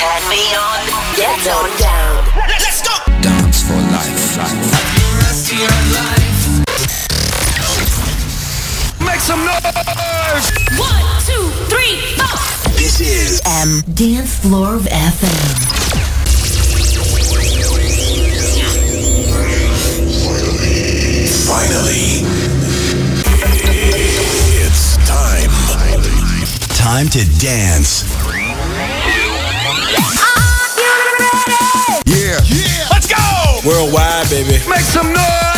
Turn me on, get on down. Let's go. Dance for life. Rest your life. Make some noise. One, two, three, four. This is M Dance Floor finally. It's time. Time to dance. Yeah. Let's go. Worldwide, baby. Make some noise.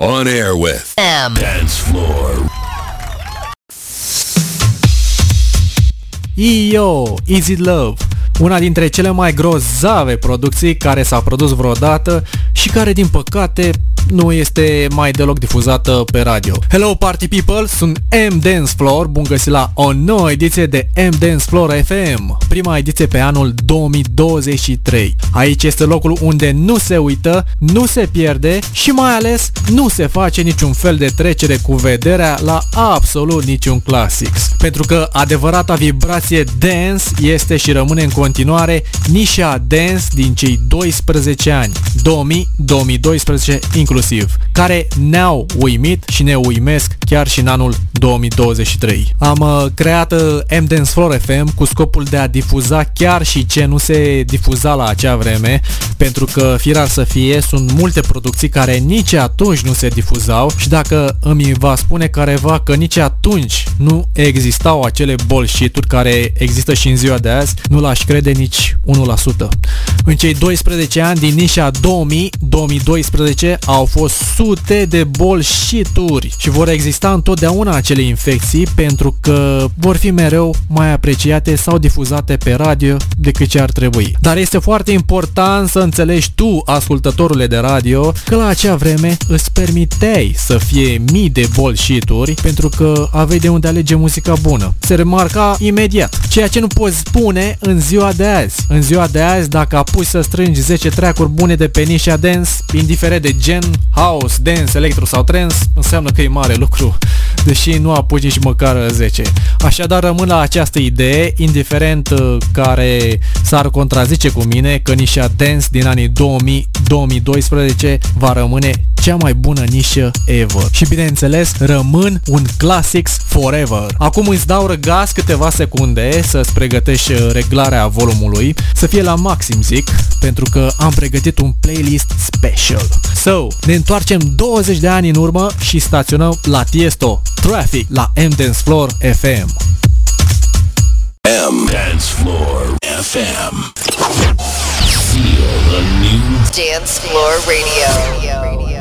On air with M Dance Floor. Yo, Easy Love, una dintre cele mai grozave producții care s-a produs vreodată și care din păcate nu este mai deloc difuzată pe radio. Hello Party People, sunt M Dance Floor, bun găsit la o nouă ediție de M Dance Floor FM, prima ediție pe anul 2023. Aici este locul unde nu se uită, nu se pierde și mai ales nu se face niciun fel de trecere cu vederea la absolut niciun clasics. Pentru că adevărata vibrație dance este și rămâne în continuare nișa dance din cei 12 ani, 2000-2012 inclusiv, care ne-au uimit și ne uimesc chiar și în anul 2023. Am uh, creat uh, M-Dance Floor FM cu scopul de a difuza chiar și ce nu se difuza la acea vreme, pentru că, firar să fie, sunt multe producții care nici atunci nu se difuzau și dacă îmi va spune careva că nici atunci nu existau acele bullshit-uri care există și în ziua de azi, nu l-aș crede nici 1%. În cei 12 ani din nișa 2000-2012 au fost sute de bullshit-uri și vor exista întotdeauna acele infecții pentru că vor fi mereu mai apreciate sau difuzate pe radio decât ce ar trebui. Dar este foarte important să înțelegi tu, ascultătorule de radio, că la acea vreme îți permiteai să fie mii de bullshit-uri pentru că aveai de unde alege muzica bună. Se remarca imediat. Ceea ce nu poți spune în ziua de azi. În ziua de azi, dacă apuci să strângi 10 track bune de pe nișa dance, indiferent de gen, house, dance, electro sau trance, înseamnă că e mare lucru, deși nu apuci nici măcar 10. Așadar rămân la această idee, indiferent uh, care s-ar contrazice cu mine că nișa dance din anii 2000-2012 va rămâne cea mai bună nișă ever. Și bineînțeles, rămân un classics forever. Acum îți dau răgaz câteva secunde să-ți pregătești uh, reglarea volumului, să fie la maxim zic, pentru că am pregătit un playlist special. So, ne întoarcem 20 de ani în urmă și staționăm la Tiesto Traffic la M Dance Floor FM. M Dance Floor FM. Feel the new Dance Floor Radio.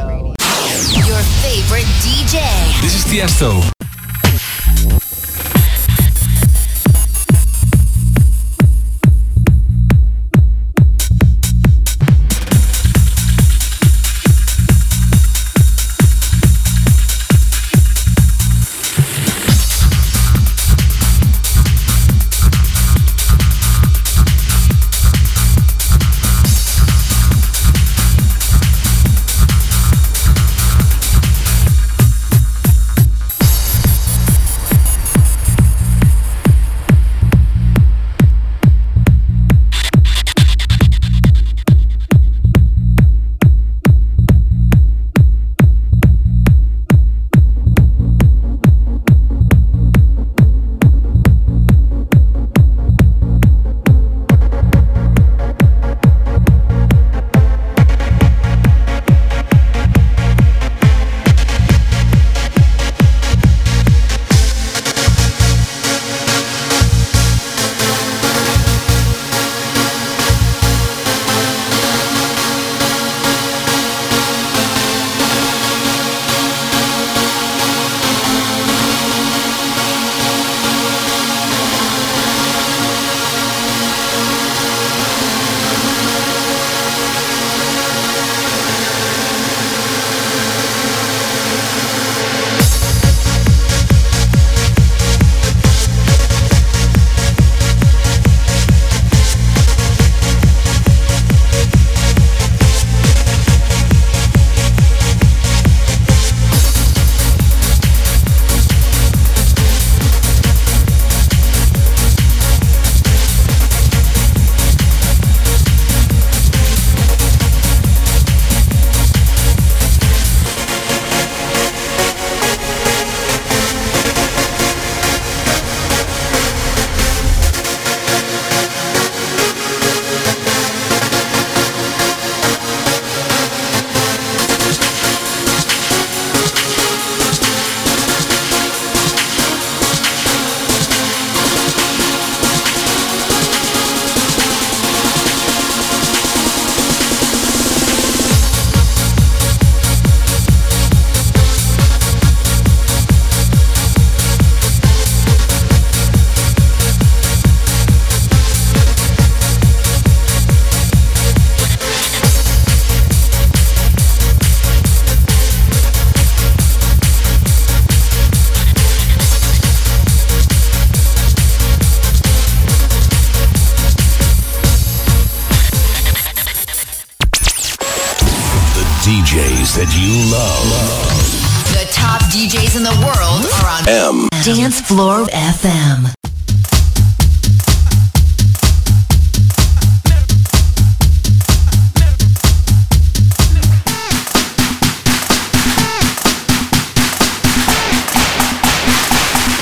Your favorite DJ. This is Tiesto.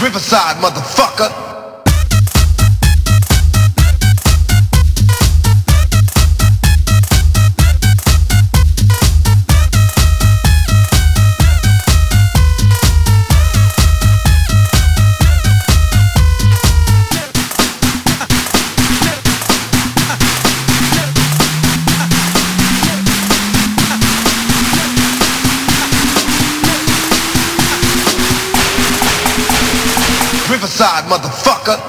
Riverside, motherfucker. side, motherfucker.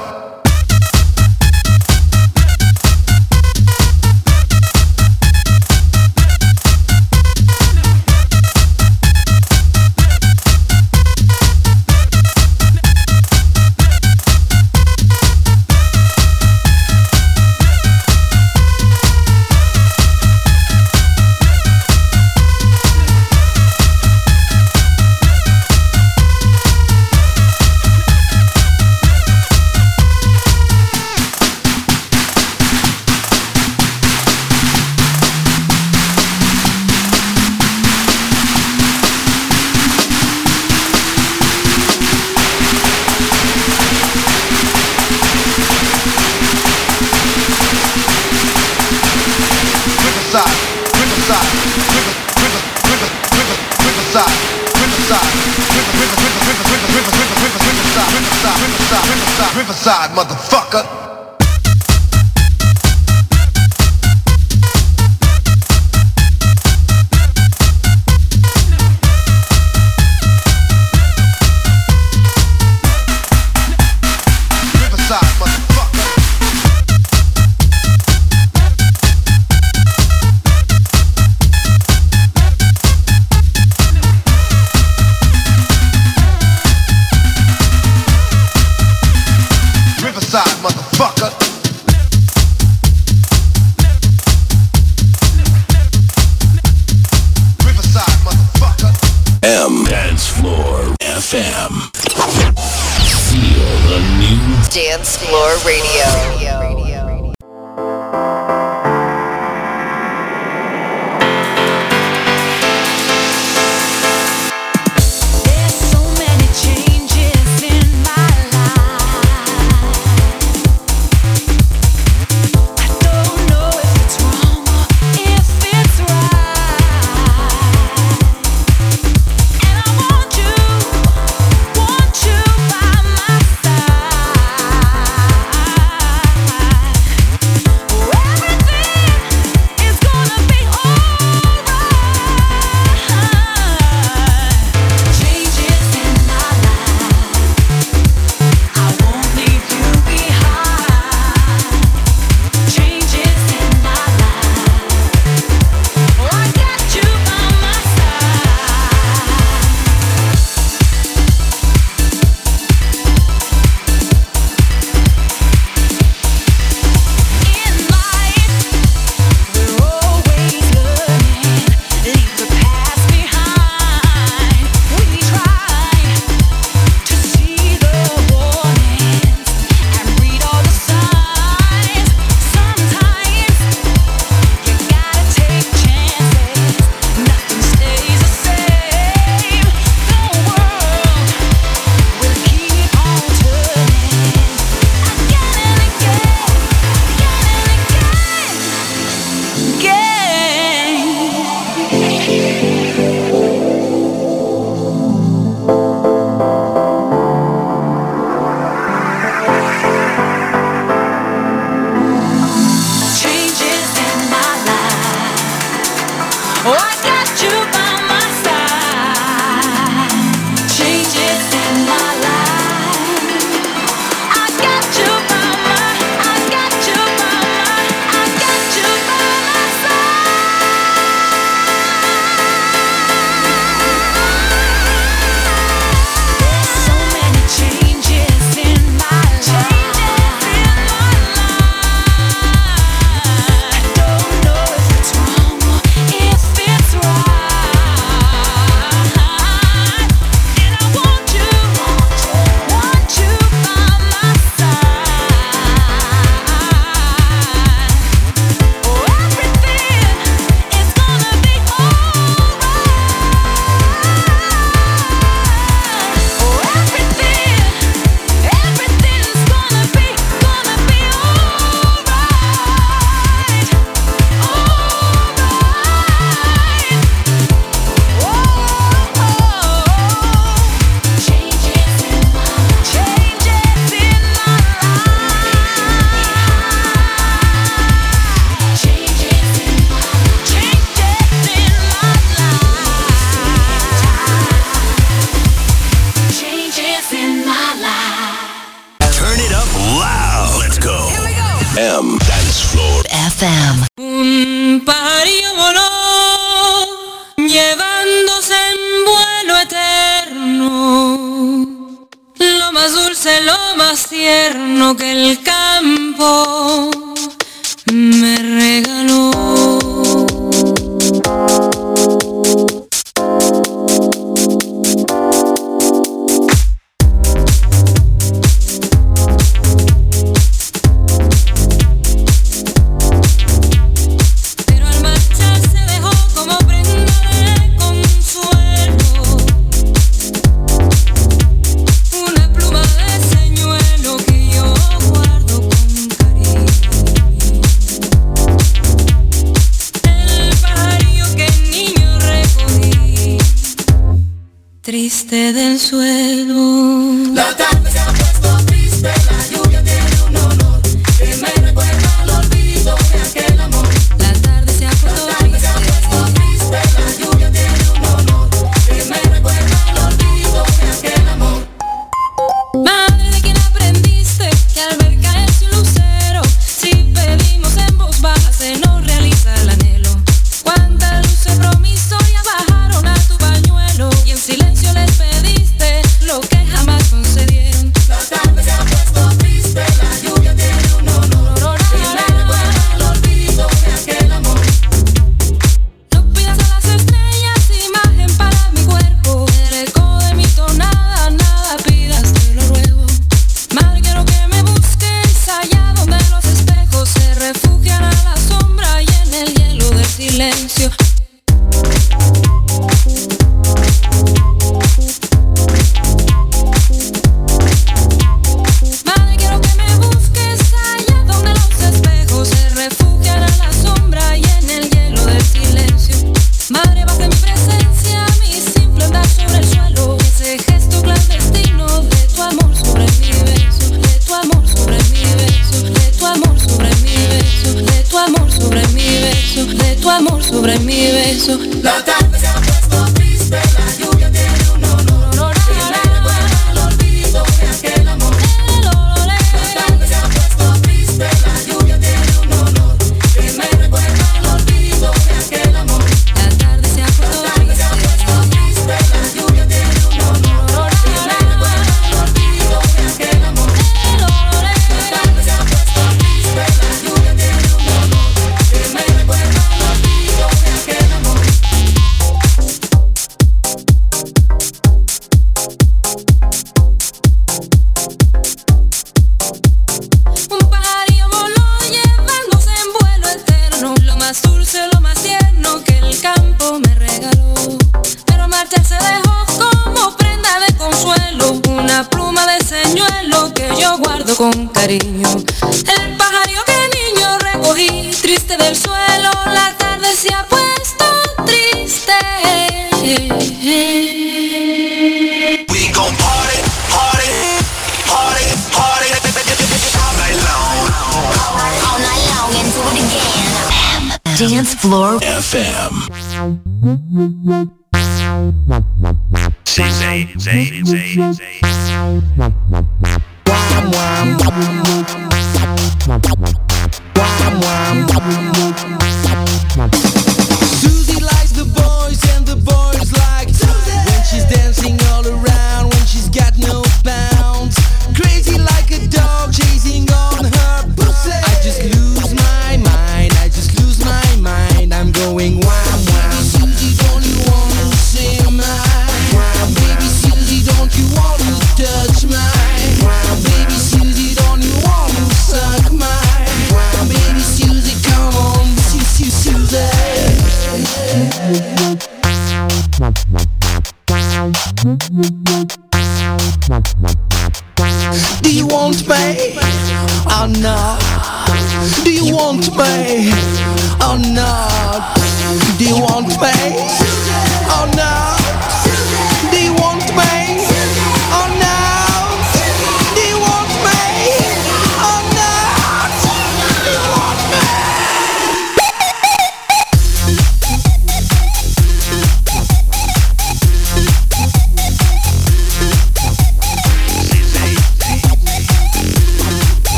Más tierno que el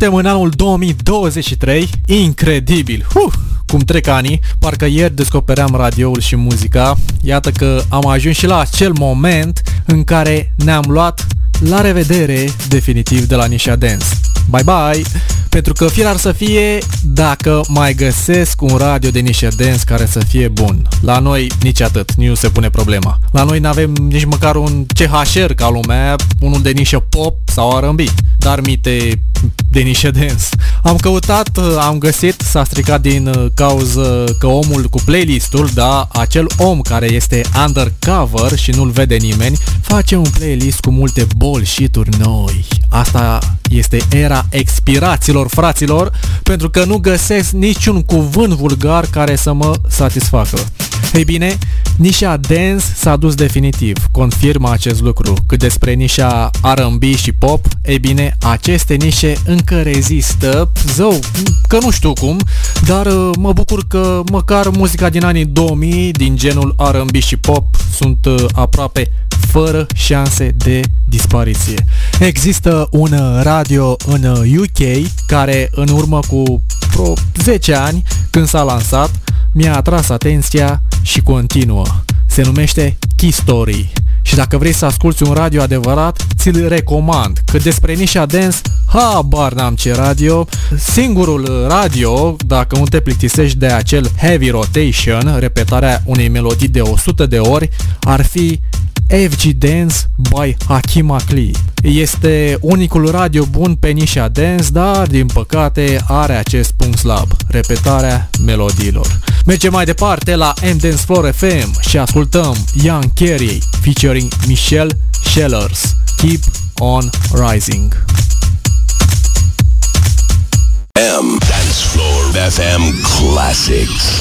Suntem în anul 2023, incredibil! Huh! Cum trec anii, parcă ieri descopeream radioul și muzica, iată că am ajuns și la acel moment în care ne-am luat la revedere definitiv de la Nisha Dance. Bye bye! Pentru că firar să fie dacă mai găsesc un radio de Nisha Dance care să fie bun. La noi nici atât, nu se pune problema. La noi n-avem nici măcar un CHR ca lumea, unul de nișă pop sau R&B, dar mite de nișă dance. Am căutat, am găsit, s-a stricat din uh, cauză că omul cu playlistul, da, acel om care este undercover și nu-l vede nimeni, face un playlist cu multe bullshit-uri noi. Asta este era expirațiilor, fraților, pentru că nu găsesc niciun cuvânt vulgar care să mă satisfacă. Ei bine, nișa dance s-a dus definitiv, confirmă acest lucru. Cât despre nișa R&B și pop, ei bine, aceste nișe încă rezistă, zău, că nu știu cum, dar uh, mă bucur că măcar muzica din anii 2000, din genul R&B și pop, sunt uh, aproape fără șanse de dispariție. Există un uh, radio în UK care în urmă cu vreo 10 ani, când s-a lansat, mi-a atras atenția și continuă. Se numește Key Story. Și dacă vrei să asculti un radio adevărat, ți-l recomand. Cât despre nișa dance, habar n-am ce radio. Singurul radio, dacă nu te plictisești de acel heavy rotation, repetarea unei melodii de 100 de ori, ar fi FG Dance by Hakim Akli. Este unicul radio bun pe nișa dance, dar din păcate are acest punct slab, repetarea melodiilor. Mergem mai departe la M Dance Floor FM și ascultăm Young Carey featuring Michelle Shellers. Keep on Rising. M Dance Floor FM Classics.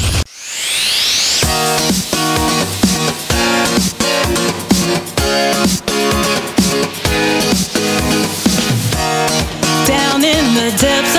steps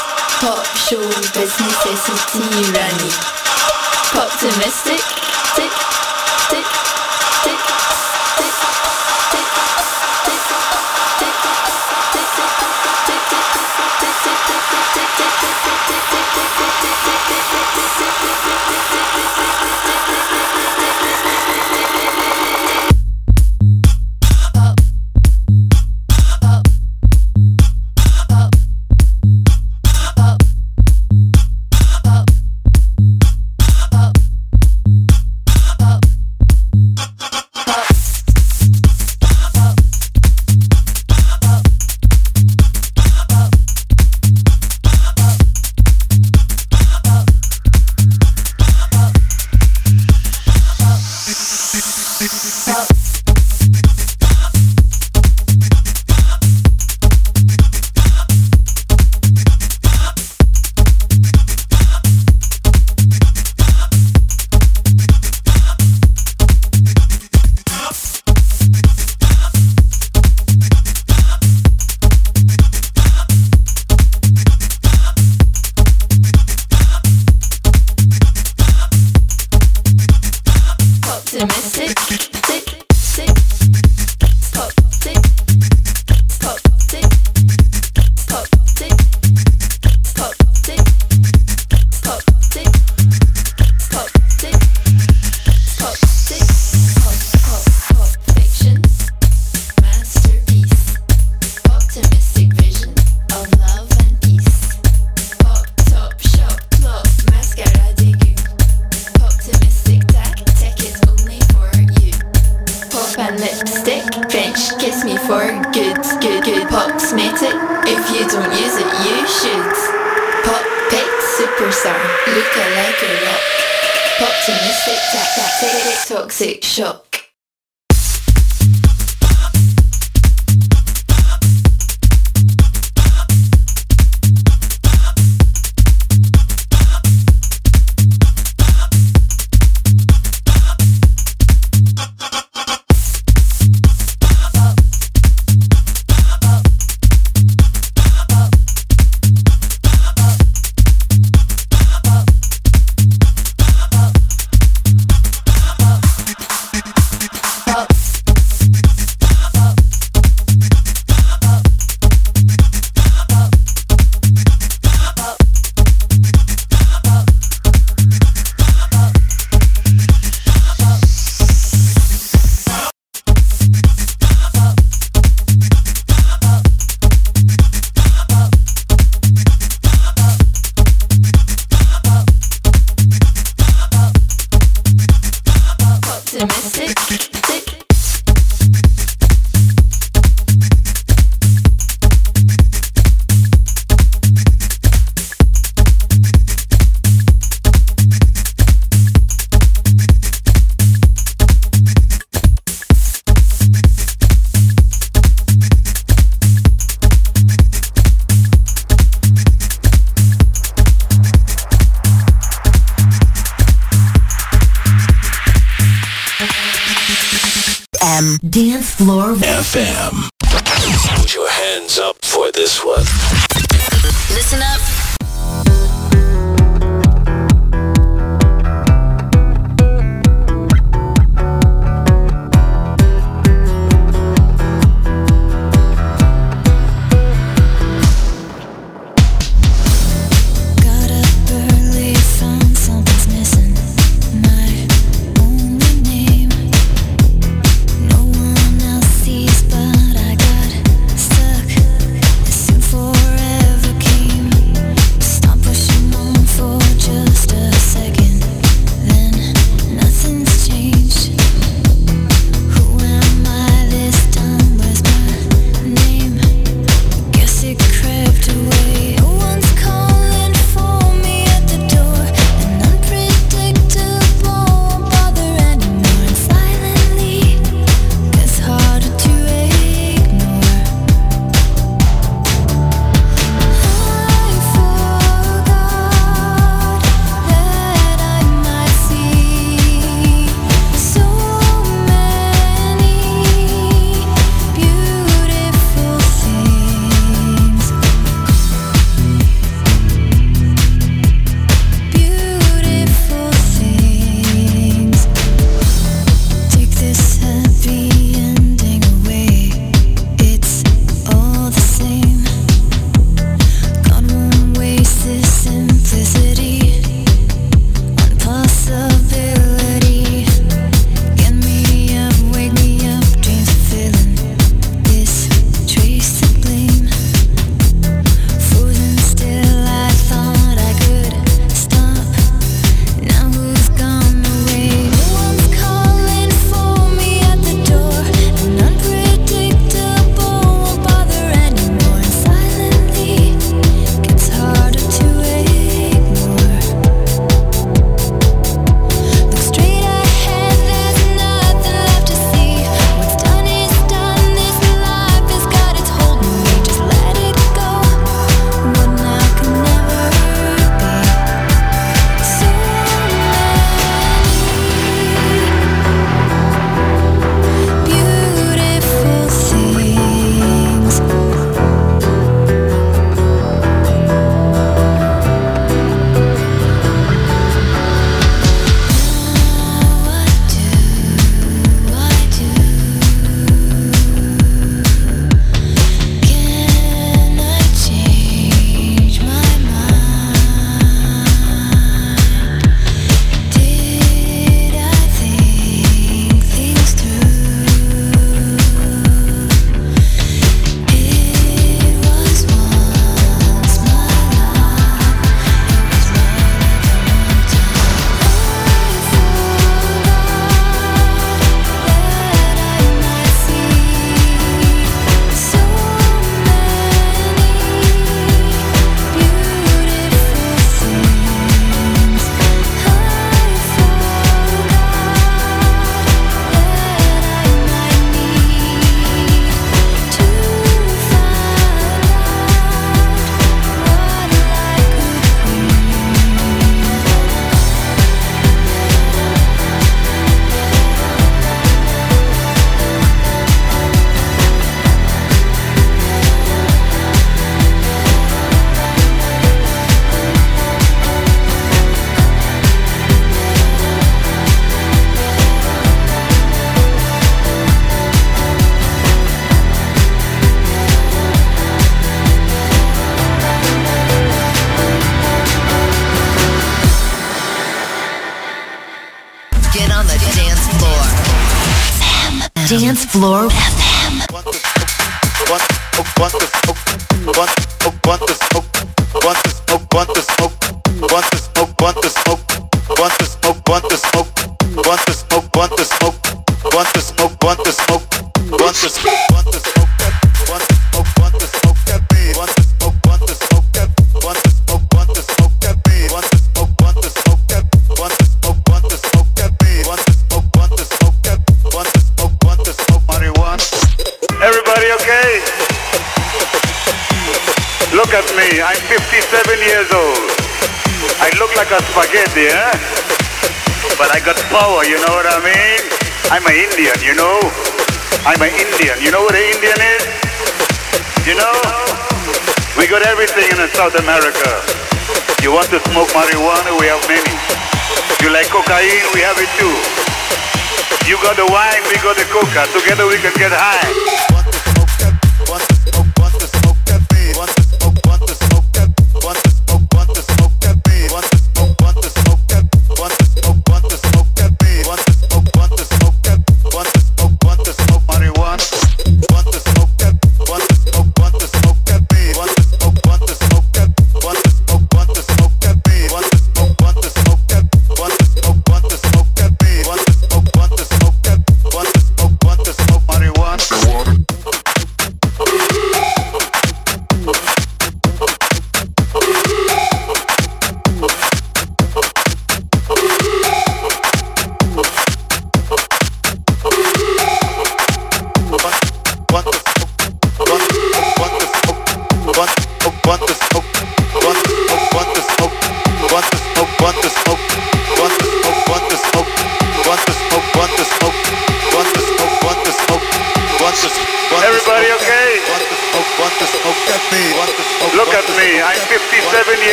Pop show business is tyranny. Optimistic. tick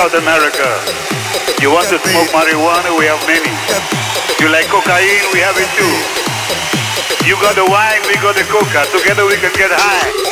South America. You want to smoke marijuana? We have many. You like cocaine? We have it too. You got the wine, we got the coca. Together we can get high.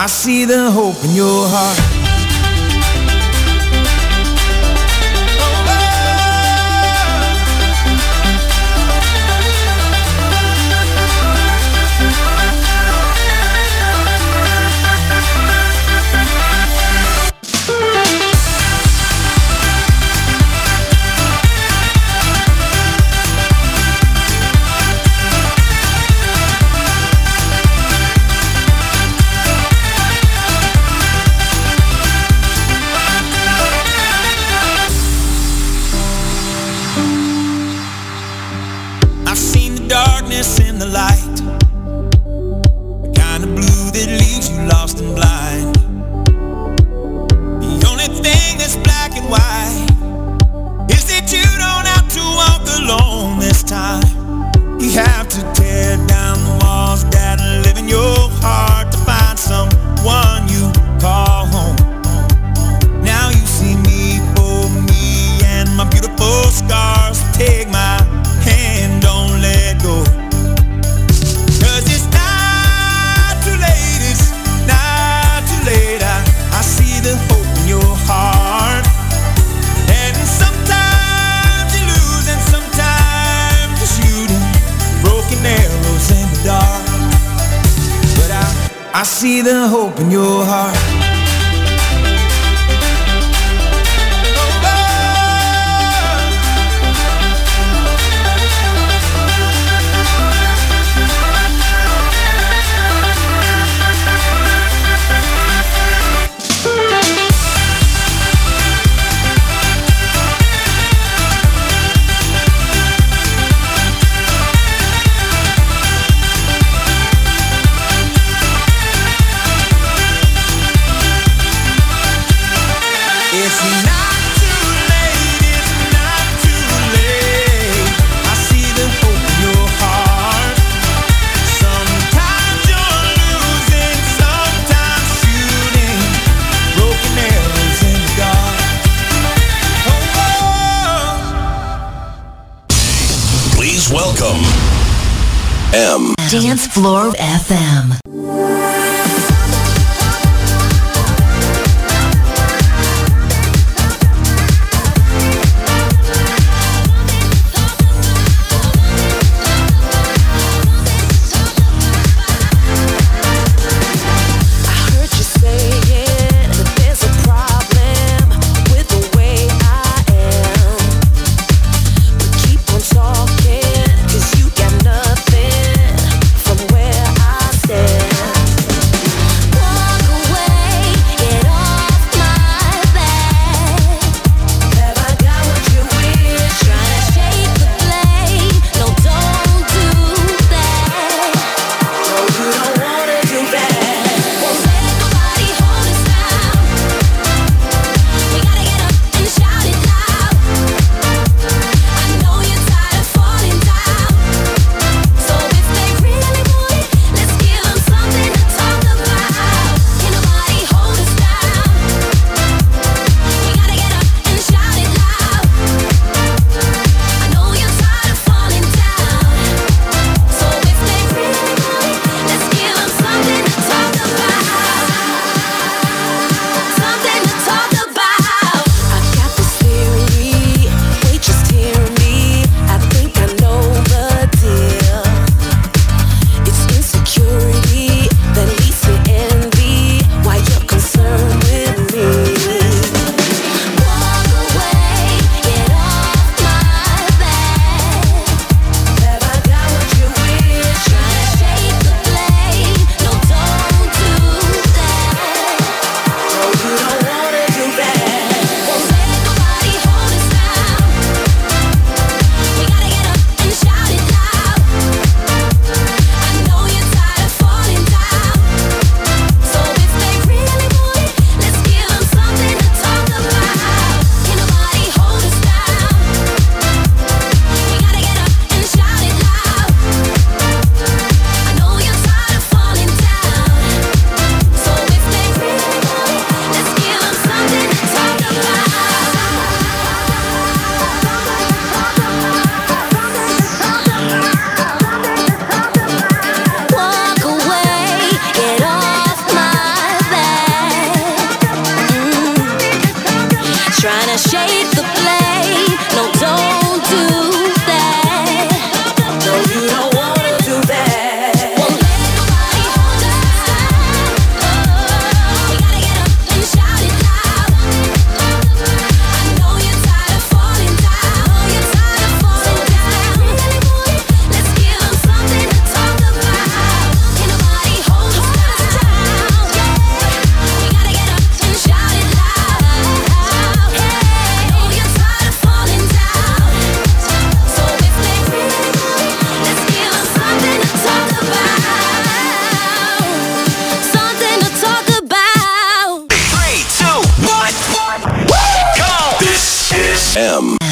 I see the hope in your heart. Floor FM.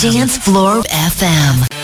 Dance Floor FM.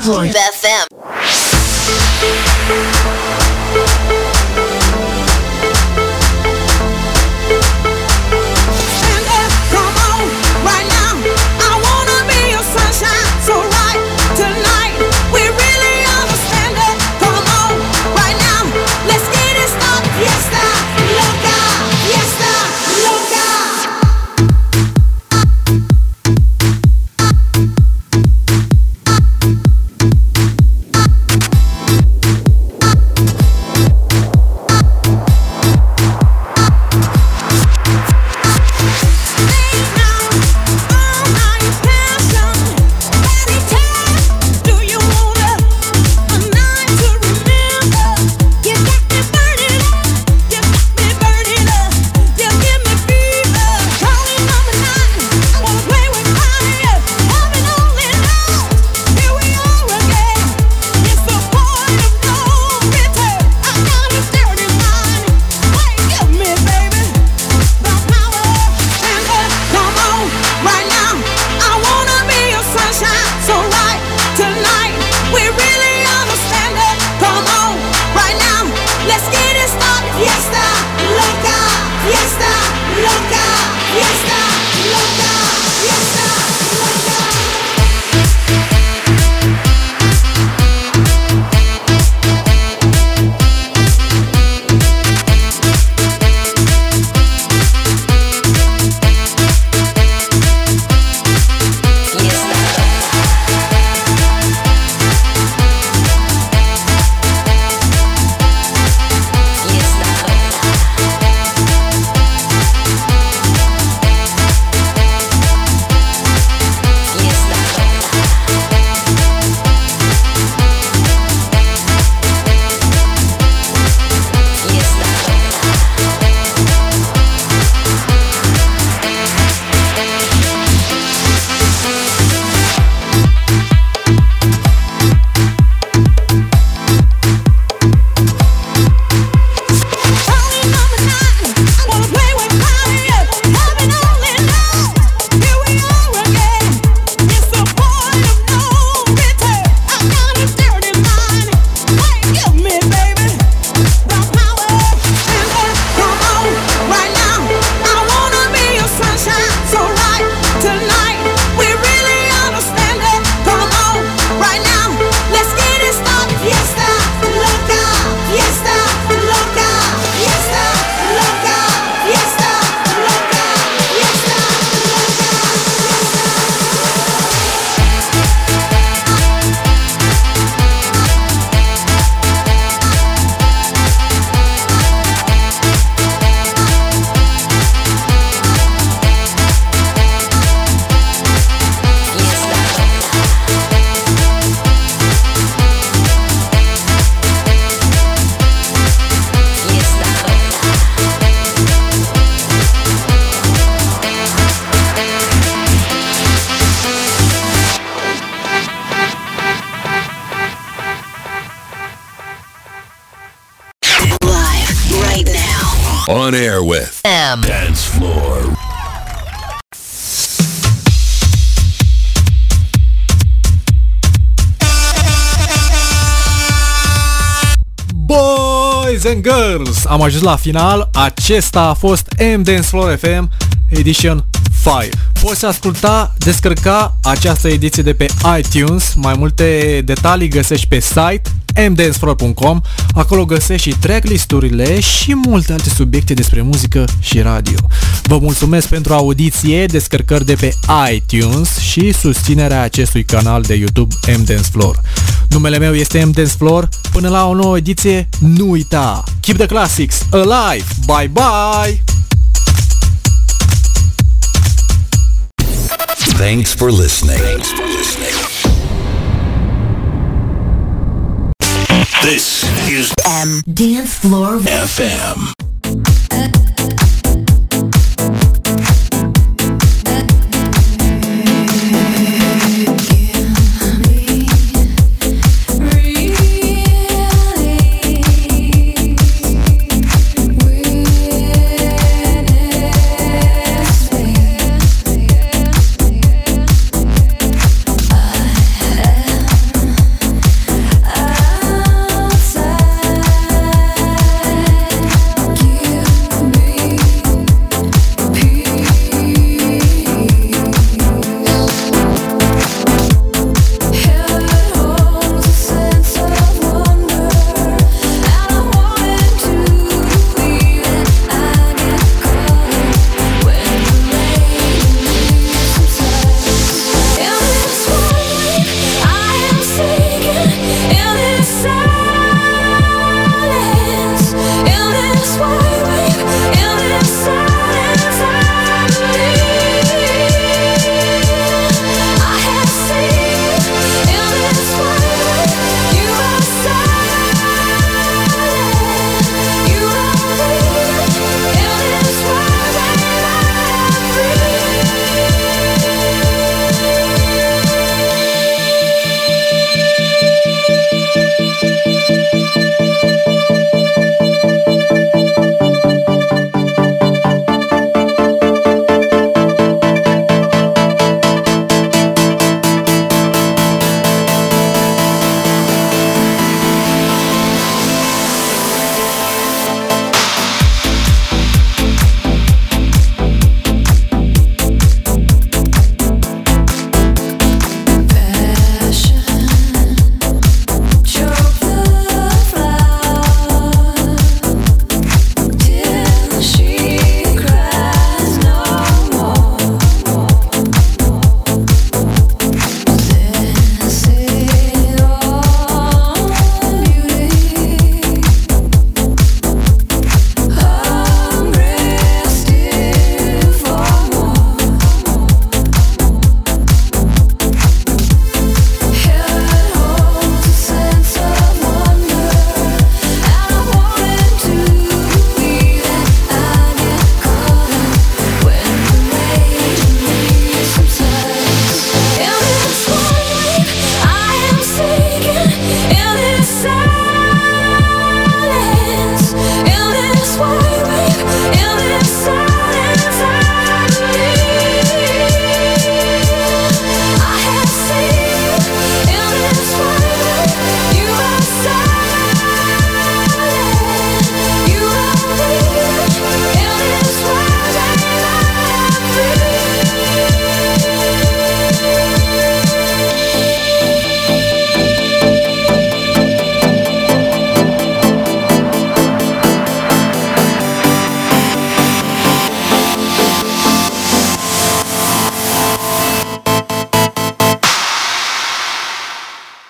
FM. Dance Floor am ajuns la final. Acesta a fost M Dance Floor FM Edition 5. Poți asculta, descărca această ediție de pe iTunes. Mai multe detalii găsești pe site mdancefloor.com. Acolo găsești și tracklisturile și multe alte subiecte despre muzică și radio. Vă mulțumesc pentru audiție, descărcări de pe iTunes și susținerea acestui canal de YouTube M Dance Floor. Numele meu este M Dance Floor. Până la o nouă ediție, nu uita! Keep the classics alive! Bye bye! Thanks for listening. Thanks for listening. This is M. Dance Floor FM.